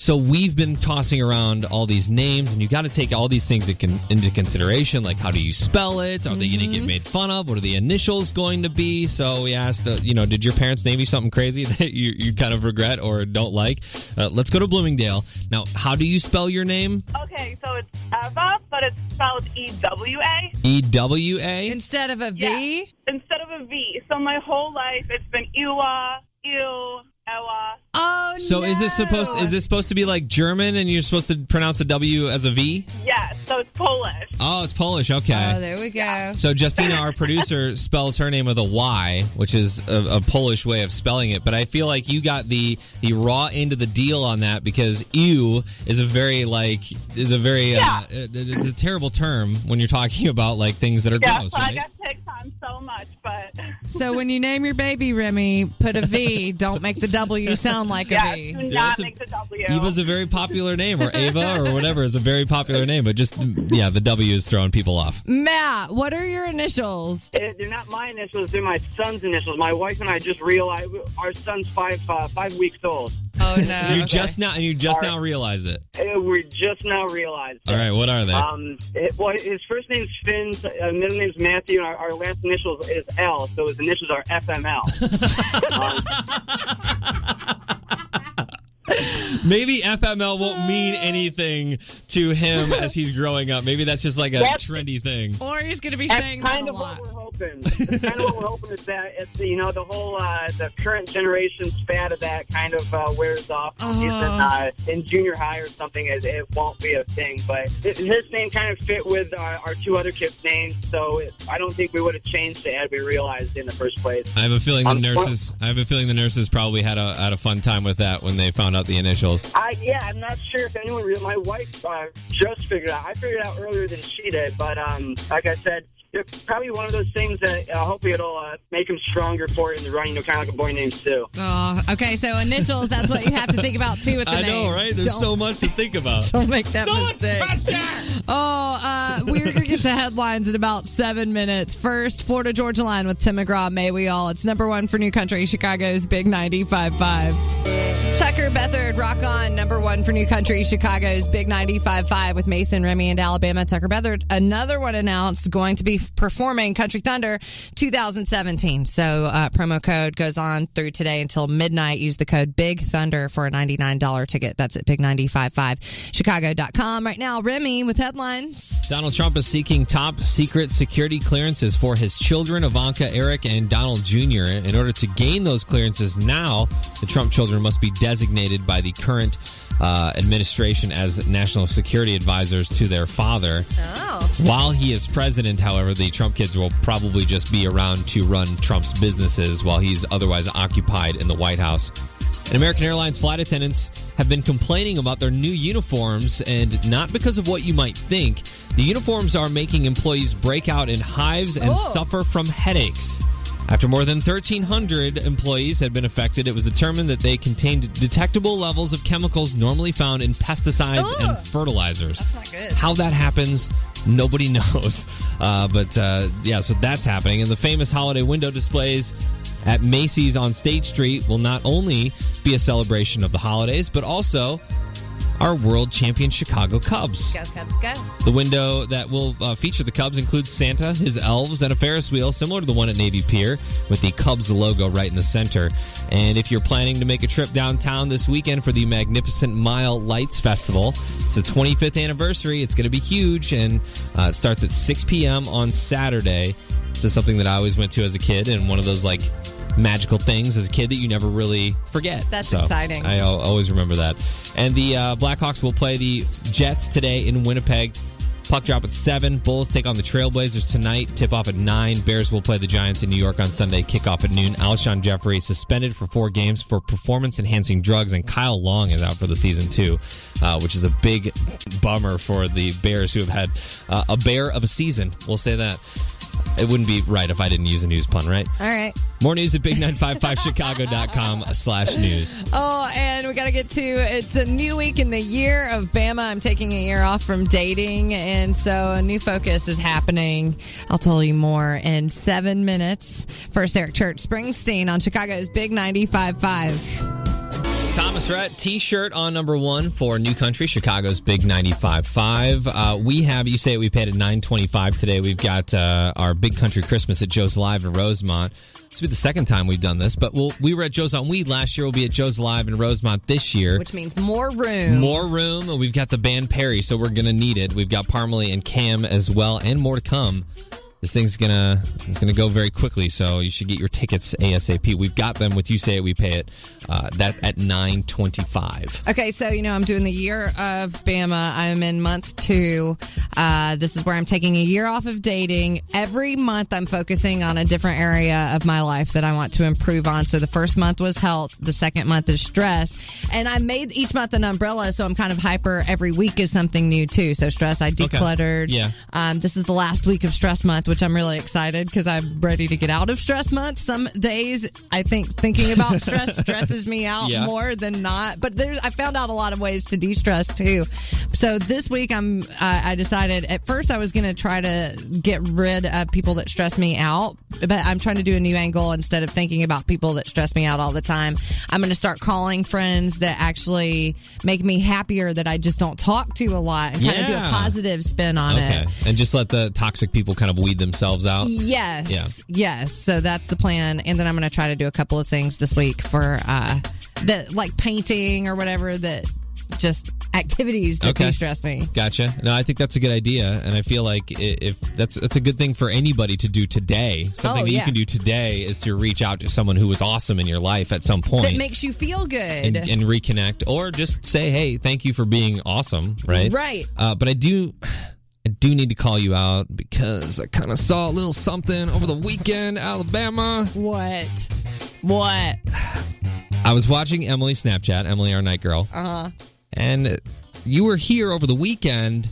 So we've been tossing around all these names, and you got to take all these things into consideration. Like, how do you spell it? Are they going to get made fun of? What are the initials going to be? So we asked, uh, you know, did your parents name you something crazy that you, you kind of regret or don't like? Uh, let's go to Bloomingdale. Now, how do you spell your name? Okay, so it's Eva, but it's spelled E W A E W A. Instead of a V? instead of a V. So my whole life it's been Ewa, Ew, Ewa. Oh, So is this supposed is this supposed to be like German and you're supposed to pronounce the W as a V? Yes, so it's Polish. Oh, it's Polish. Okay. Oh, there we go. So Justina, our producer, spells her name with a Y, which is a, a Polish way of spelling it. But I feel like you got the the raw end of the deal on that because "ew" is a very like is a very Yeah. uh, it- it's a terrible term when you're talking about like things that are Yeah, gross, so I right? got picked on so much, but So when you name your baby Remy, put a V. Don't make the W sound like yeah, a do Yeah, it's a- make the Eva's a very popular name, or Ava, or whatever is a very popular name. But just yeah, the W is throwing people off. Matt, what are your initials? Eh, They're not my initials; they're my son's initials. My wife and I just realized our son's five uh, five weeks old. Oh no! You just now and you just All right. now realized it. Eh, We just now realized. All right, what are they? Um, it, well, his first name's Finn, uh, middle name's Matthew, and our, our last initials is L, so his initials are FML. Maybe FML won't mean anything to him as he's growing up. Maybe that's just like a That's- trendy thing. or he's going to be That's saying that kind a of lot. what we're hoping. Kind of what we're hoping is that it's you know the whole uh, the current generation spat of that kind of uh, wears off. When He's in, uh, in junior high or something, it, it won't be a thing. But his name kind of fit with our, our two other kids' names, so it, I don't think we would have changed it had we realized in the first place. I have a feeling the Um, nurses. I have a feeling the nurses probably had a had a fun time with that when they found out the initials. I yeah, I'm not sure if anyone. My wife uh, just figured out. I figured out earlier than she did, but um, like I said, it's probably one of those things that uh, hopefully it'll uh, make him stronger for it in the running. You know, kind of like a boy named Sue. Oh, okay. So initials, that's what you have to think about too with the I name. know, right? There's Don't- so much to think about. Don't make that mistake. Oh, uh, we're going to get to headlines in about seven minutes. First, Florida Georgia line with Tim McGraw. May we all? It's number one for New Country, Chicago's Big 95.5. Tucker Beathard, Rock On, number one for New Country, Chicago's Big 95.5 with Mason, Remy, and Alabama. Tucker Beathard, another one announced, going to be performing Country Thunder 2017. So uh, promo code goes on through today until midnight. Use the code Big Thunder for a $99 ticket. That's at big955chicago.com. Right now, Remy with headlines. Donald Trump is seeking top secret security clearances for his children, Ivanka, Eric, and Donald Jr. In order to gain those clearances now, the Trump children must be designated by the current uh, administration as national security advisors to their father. Oh. While he is president, however, the Trump kids will probably just be around to run Trump's businesses while he's otherwise occupied in the White House. And American Airlines flight attendants have been complaining about their new uniforms, and not because of what you might think. The uniforms are making employees break out in hives and Oh. suffer from headaches. After more than 1,300 employees had been affected, it was determined that they contained detectable levels of chemicals normally found in pesticides and fertilizers. That's not good. How that happens, nobody knows. Uh, but uh, yeah, so that's happening. And the famous holiday window displays at Macy's on State Street will not only be a celebration of the holidays, but also our world champion Chicago Cubs. Go, Cubs, go. The window that will uh, feature the Cubs includes Santa, his elves, and a Ferris wheel similar to the one at Navy Pier with the Cubs logo right in the center. And if you're planning to make a trip downtown this weekend for the Magnificent Mile Lights Festival, it's the 25th anniversary. It's going to be huge, and uh, it starts at 6 p.m. on Saturday. This is something that I always went to as a kid, and one of those like magical things as a kid that you never really forget. That's So, exciting. I always remember that. And the uh, Blackhawks will play the Jets today in Winnipeg. Puck drop at 7. Bulls take on the Trailblazers tonight. Tip off at 9. Bears will play the Giants in New York on Sunday. Kickoff at noon. Alshon Jeffery suspended for four games for performance enhancing drugs, and Kyle Long is out for the season, too, uh, which is a big bummer for the Bears who have had uh, a bear of a season. We'll say that. It wouldn't be right if I didn't use a news pun, right? All right. More news at big955chicago.com slash news. Oh, and we got to get to it's a new week in the year of Bama. I'm taking a year off from dating, and so a new focus is happening. I'll tell you more in seven minutes. First, Eric Church Springsteen on Chicago's Big 95.5. Thomas Rhett t-shirt on number one for New Country, Chicago's Big 95.5. Uh, we have, you say it, we paid at 925 today. We've got uh, our Big Country Christmas at Joe's Live in Rosemont. This will be the second time we've done this, but we'll, we were at Joe's on Weed last year. We'll be at Joe's Live in Rosemont this year. Which means more room. More room. We've got the band Perry, so we're going to need it. We've got Parmalee and Cam as well, and more to come. This thing's gonna it's gonna go very quickly, so you should get your tickets ASAP. We've got them with you say it, we pay it. Uh, that at nine twenty five. Okay, so you know I'm doing the year of Bama. I'm in month two. Uh, this is where I'm taking a year off of dating. Every month I'm focusing on a different area of my life that I want to improve on. So the first month was health. The second month is stress, and I made each month an umbrella. So I'm kind of hyper. Every week is something new too. So stress, I decluttered. Yeah. Um, this is the last week of stress month, which I'm really excited because I'm ready to get out of stress month. Some days I think thinking about stress stresses me out Yeah. more than not. But there's I found out a lot of ways to de-stress too. So this week I'm uh, I decided at first I was going to try to get rid of people that stress me out, but I'm trying to do a new angle instead of thinking about people that stress me out all the time. I'm going to start calling friends that actually make me happier that I just don't talk to a lot and kind of do a positive spin on Okay, it. and just let the toxic people kind of weed themselves out. Yes. Yeah. Yes. So that's the plan. And then I'm going to try to do a couple of things this week for uh that like painting or whatever that just activities that Okay. de-stress me. Gotcha. No, I think that's a good idea, and I feel like if that's that's a good thing for anybody to do today. Something Oh, that you can do today is to reach out to someone who was awesome in your life at some point That makes you feel good. and, and reconnect, or just say, "Hey, thank you for being awesome." Right. Right. Uh, but I do. I do need to call you out because I kind of saw a little something over the weekend, Alabama. what? What? I was watching Emily Snapchat, Emily, our night girl, Uh-huh. and you were here over the weekend,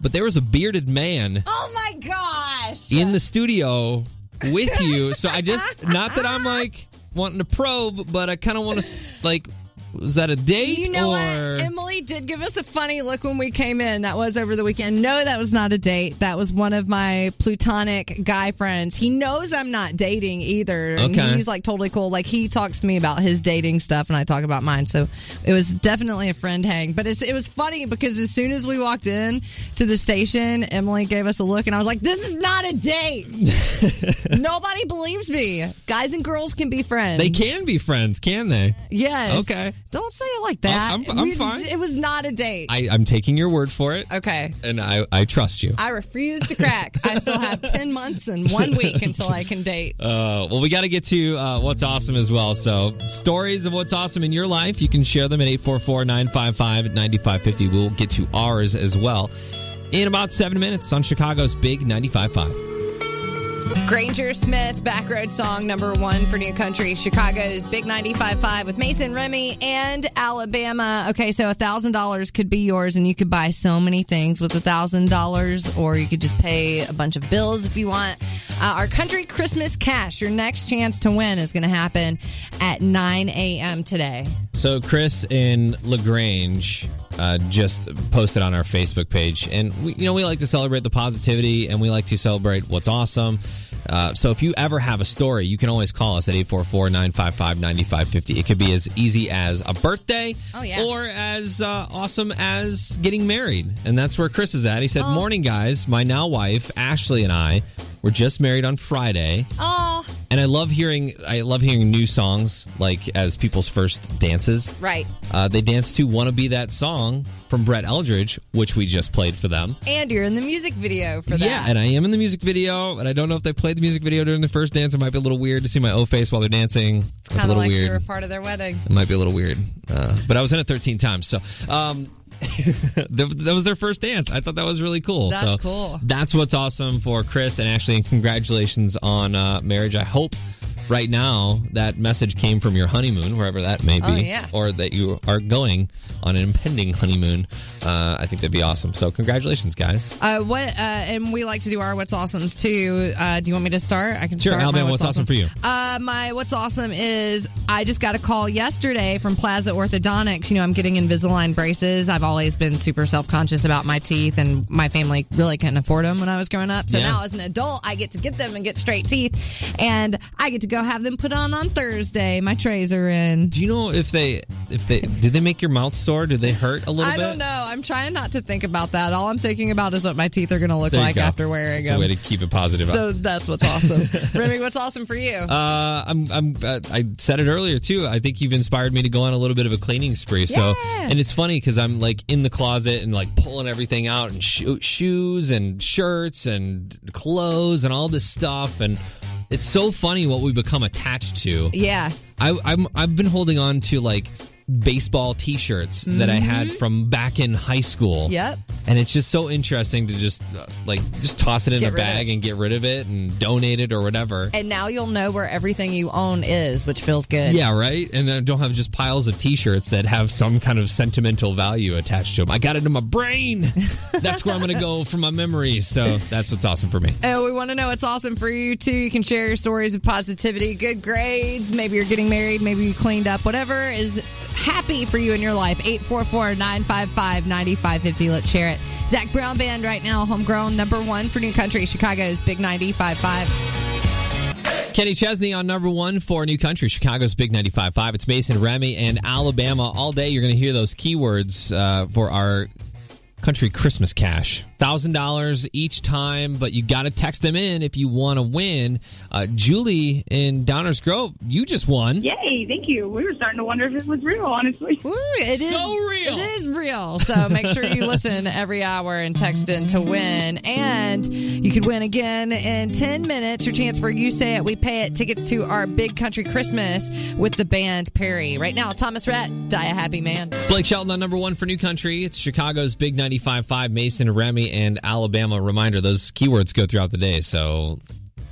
but there was a bearded man Oh my gosh. in the studio with you. So I just, not that I'm like wanting to probe, but I kind of want to, like, was that a date? You know or... what? Emily did give us a funny look when we came in. That was over the weekend. No, that was not a date. That was one of my plutonic guy friends. He knows I'm not dating either. And Okay. he's like totally cool. Like he talks to me about his dating stuff and I talk about mine. So it was definitely a friend hang. But it's, it was funny because as soon as we walked in to the station, Emily gave us a look and I was like, this is not a date. Nobody believes me. Guys and girls can be friends. They can be friends, can they? Yes. Okay. Don't say it like that. I'm- I'm We- fine. It was not a date. I, I'm taking your word for it, okay. and I, I trust you. I refuse to crack. I still have 10 months and one week until I can date. Uh, well, we got to get to uh, what's awesome as well. So, stories of what's awesome in your life, you can share them at 844 955 9550. We'll get to ours as well in about seven minutes on Chicago's Big 95.5. Granger Smith, Backroad Song number one for New Country, Chicago's Big 95.5 with Mason Remy and Alabama. Okay, so $1,000 could be yours and you could buy so many things with $1,000 or you could just pay a bunch of bills if you want. Uh, our Country Christmas Cash, your next chance to win is going to happen at 9 a.m. today. So, Chris in LaGrange uh, just posted on our Facebook page, and we, you know we like to celebrate the positivity, and we like to celebrate what's awesome. Uh, so, if you ever have a story, you can always call us at 844-955-9550. It could be as easy as a birthday, Oh, yeah. or as uh, awesome as getting married, and that's where Chris is at. He said, "Morning, guys. My now wife Ashley and I were just married on Friday." Oh, And I love hearing I love hearing new songs like as people's first dances. right. Uh, they danced to "Wanna Be That Song" from Brett Eldredge, which we just played for them. And you're in the music video for that. Yeah, and I am in the music video, and I don't know if they played the music video during the first dance. It might be a little weird to see my O face while they're dancing. It's kind of like weird. you were a part of their wedding. It might be a little weird, uh, but I was in it 13 times. So, um, That was their first dance. I thought that was really cool. That's so cool. That's what's awesome for Chris and Ashley. And congratulations on uh, marriage. I hope right now that message came from your honeymoon, wherever that may be, Oh, yeah. or that you are going on an impending honeymoon. Uh, I think that'd be awesome. So congratulations, guys. Uh, what? Uh, and we like to do our what's awesomes too. Uh, do you want me to start? I can Sure, start. Alabama, what's awesome for you? Uh, my what's awesome is I just got a call yesterday from Plaza Orthodontics. You know, I'm getting Invisalign braces. I've always been super self conscious about my teeth, and my family really couldn't afford them when I was growing up. So Yeah. now, as an adult, I get to get them and get straight teeth, and I get to go have them put on on Thursday. My trays are in. Do you know if they if they did they make your mouth sore? Did they hurt a little I bit? don't know. I'm trying not to think about that. All I'm thinking about is what my teeth are going to look like go. after wearing It's them. a way to keep it positive. So that's what's awesome. Remy, what's awesome for you? Uh, I'm, I'm, uh, I said it earlier too. I think you've inspired me to go on a little bit of a cleaning spree. So, Yeah. and it's funny because I'm like in the closet and like pulling everything out and sho- shoes and shirts and clothes and all this stuff. And it's so funny what we become attached to. yeah. I, I'm, I've been holding on to like baseball T-shirts that I had from back in high school. Mm-hmm. Yep. And it's just so interesting to just uh, like just toss it in Get a bag and get rid of it and donate it or whatever. And now you'll know where everything you own is, which feels good. Yeah, right. And I don't have just piles of T-shirts that have some kind of sentimental value attached to them. I got it in my brain. That's where I'm going to go for my memories. So that's what's awesome for me. And we want to know what's awesome for you too. You can share your stories of positivity, good grades. Maybe you're getting married. Maybe you cleaned up. Whatever is happy for you in your life. 844-955-9550. Let's share it. Zac Brown Band right now, homegrown number one for New Country, Chicago's Big 95.5. Kenny Chesney on number one for New Country, Chicago's Big 95.5. It's Mason Remy and Alabama. All day you're going to hear those keywords uh, for our country Christmas cash. $1,000 each time, but you got to text them in if you want to win. Uh, Julie in Downers Grove, you just won. Yay, thank you. We were starting to wonder if it was real, honestly. Woo, it is So real. It is real. So make sure you listen every hour and text in to win. And you could win again in 10 minutes. Your chance for You Say It, We Pay It tickets to our Big Country Christmas with the band Perry. Right now, Thomas Rhett, Die a Happy Man. Blake Shelton on number one for New Country. It's Chicago's Big 95.5, Mason, Remy, and Alabama. Reminder, those keywords go throughout the day. So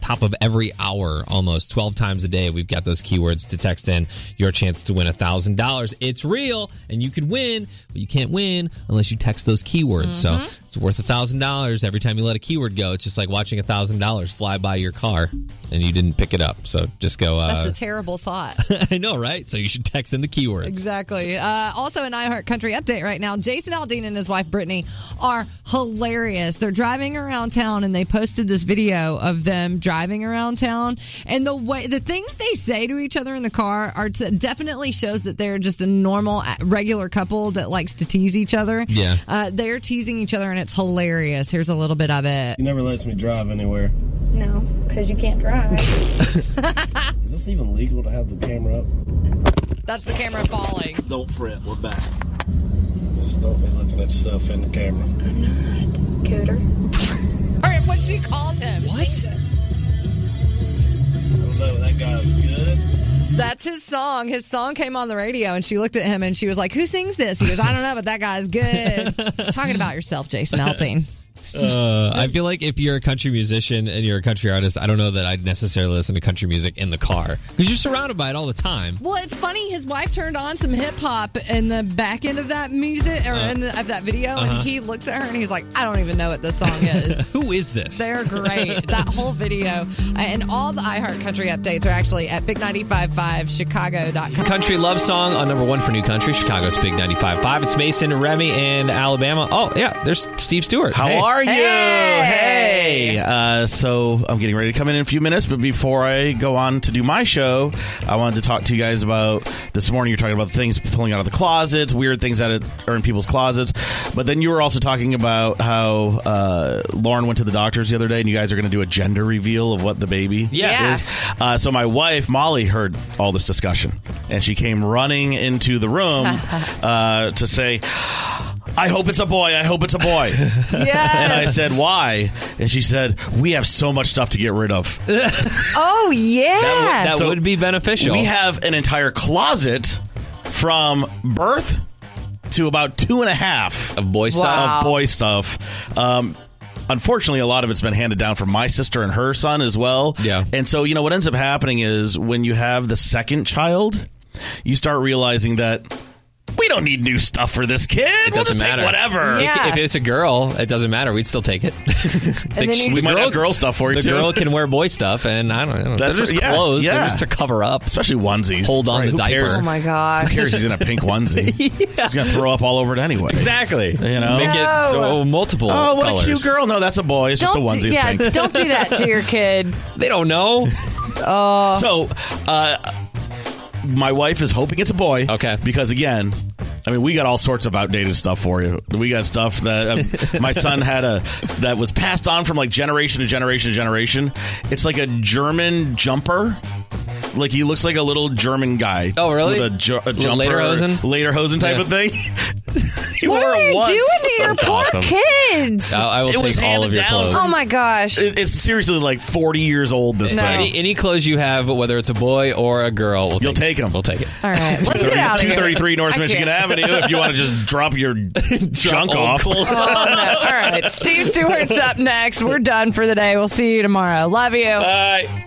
top of every hour, almost 12 times a day, we've got those keywords to text in your chance to win $1,000. It's real, and you can win, but you can't win unless you text those keywords. So it's worth $1,000 every time you let a keyword go. It's just like watching $1,000 fly by your car, and you didn't pick it up. So just go. Uh, That's a terrible thought. I know, right? So you should text in the keywords. Exactly. Uh, also, an iHeart Country update right now. Jason Aldean and his wife Brittany are hilarious. They're driving around town, and they posted this video of them driving around town. And the way the things they say to each other in the car are to, definitely shows that they're just a normal, regular couple that likes to tease each other. Yeah. uh, they're teasing each other, and it's hilarious. Here's a little bit of it. He never lets me drive anywhere. No, because you can't drive. Is this even legal to have the camera up? That's the camera falling. Don't fret, we're back. Just don't be looking at yourself in the camera. Cooter. Or what she calls him. What? Know, that guy's good. That's his song. His song came on the radio, and she looked at him and she was like, "Who sings this?" He goes, "I don't know, but that guy's good." Talking about yourself, Jason Aldean. Uh, I feel like if you're a country musician and you're a country artist, I don't know that I'd necessarily listen to country music in the car because you're surrounded by it all the time. Well, it's funny. His wife turned on some hip hop in the back end of that music or in the, of that video, and he looks at her and he's like, "I don't even know what this song is." Who is this? They're great. that whole video uh, and all the iHeart Country updates are actually at big955chicago.com. Country love song on number one for New Country, Chicago's Big 95.5. It's Mason, and Remy, and Alabama. Oh, yeah, there's Steve Stewart. How Hey. are you? Hey! Hey. Uh, so I'm getting ready to come in in a few minutes, but before I go on to do my show, I wanted to talk to you guys about this morning. You're talking about the things pulling out of the closets, weird things that are in people's closets, but then you were also talking about how uh, Lauren went to the doctors the other day, and you guys are going to do a gender reveal of what the baby Yeah. is. Uh, so my wife Molly heard all this discussion, and she came running into the room uh, to say. I hope it's a boy. I hope it's a boy. Yes. And I said, why? And she said, we have so much stuff to get rid of. oh yeah. That, would, that So would be beneficial. We have an entire closet from birth to about two and a half Of boy stuff? Wow. of boy stuff. Um, unfortunately, a lot of it's been handed down from my sister and her son as well. Yeah. And so, you know, what ends up happening is when you have the second child, you start realizing that we don't need new stuff for this kid. It we'll doesn't just matter. take whatever. Yeah. If it's a girl, it doesn't matter. We'd still take it. then you- We might have girl stuff for you, The too. girl can wear boy stuff, and I don't know. That's They're just right, yeah, clothes. yeah. They're just to cover up. Especially onesies. Hold on Right, the diaper. Oh my god. Who cares? He's in a pink onesie. He's gonna throw up all over it anyway. Exactly. You know? Make it No. so multiple Oh, what colors. a cute girl! No, that's a boy. It's just a Don't onesie. do, It's yeah, pink. don't do that to your kid. They don't know. Oh. So, uh, my wife is hoping it's a boy. Okay. Because again, I mean, we got all sorts of outdated stuff for you. We got stuff that um, my son had a that was passed on from like generation to generation to generation. It's like a German jumper. Like he looks like a little German guy. Oh, really? With a, ju- a jumper, lederhosen type Yeah. of thing. he What wore are it you once. doing to your That's poor awesome. kids? I, I will It was take all handed of your down clothes. oh my gosh. It- it's seriously like forty years old. This No. thing. Any, any clothes you have, whether it's a boy or a girl, we'll You'll take take 'em. We'll take it. All right, let's get out of here. 233 North I Michigan can't. Avenue if you want to just drop your junk old off. clothes. Oh, no. All right, Steve Stewart's up next. We're done for the day. We'll see you tomorrow. Love you. Bye.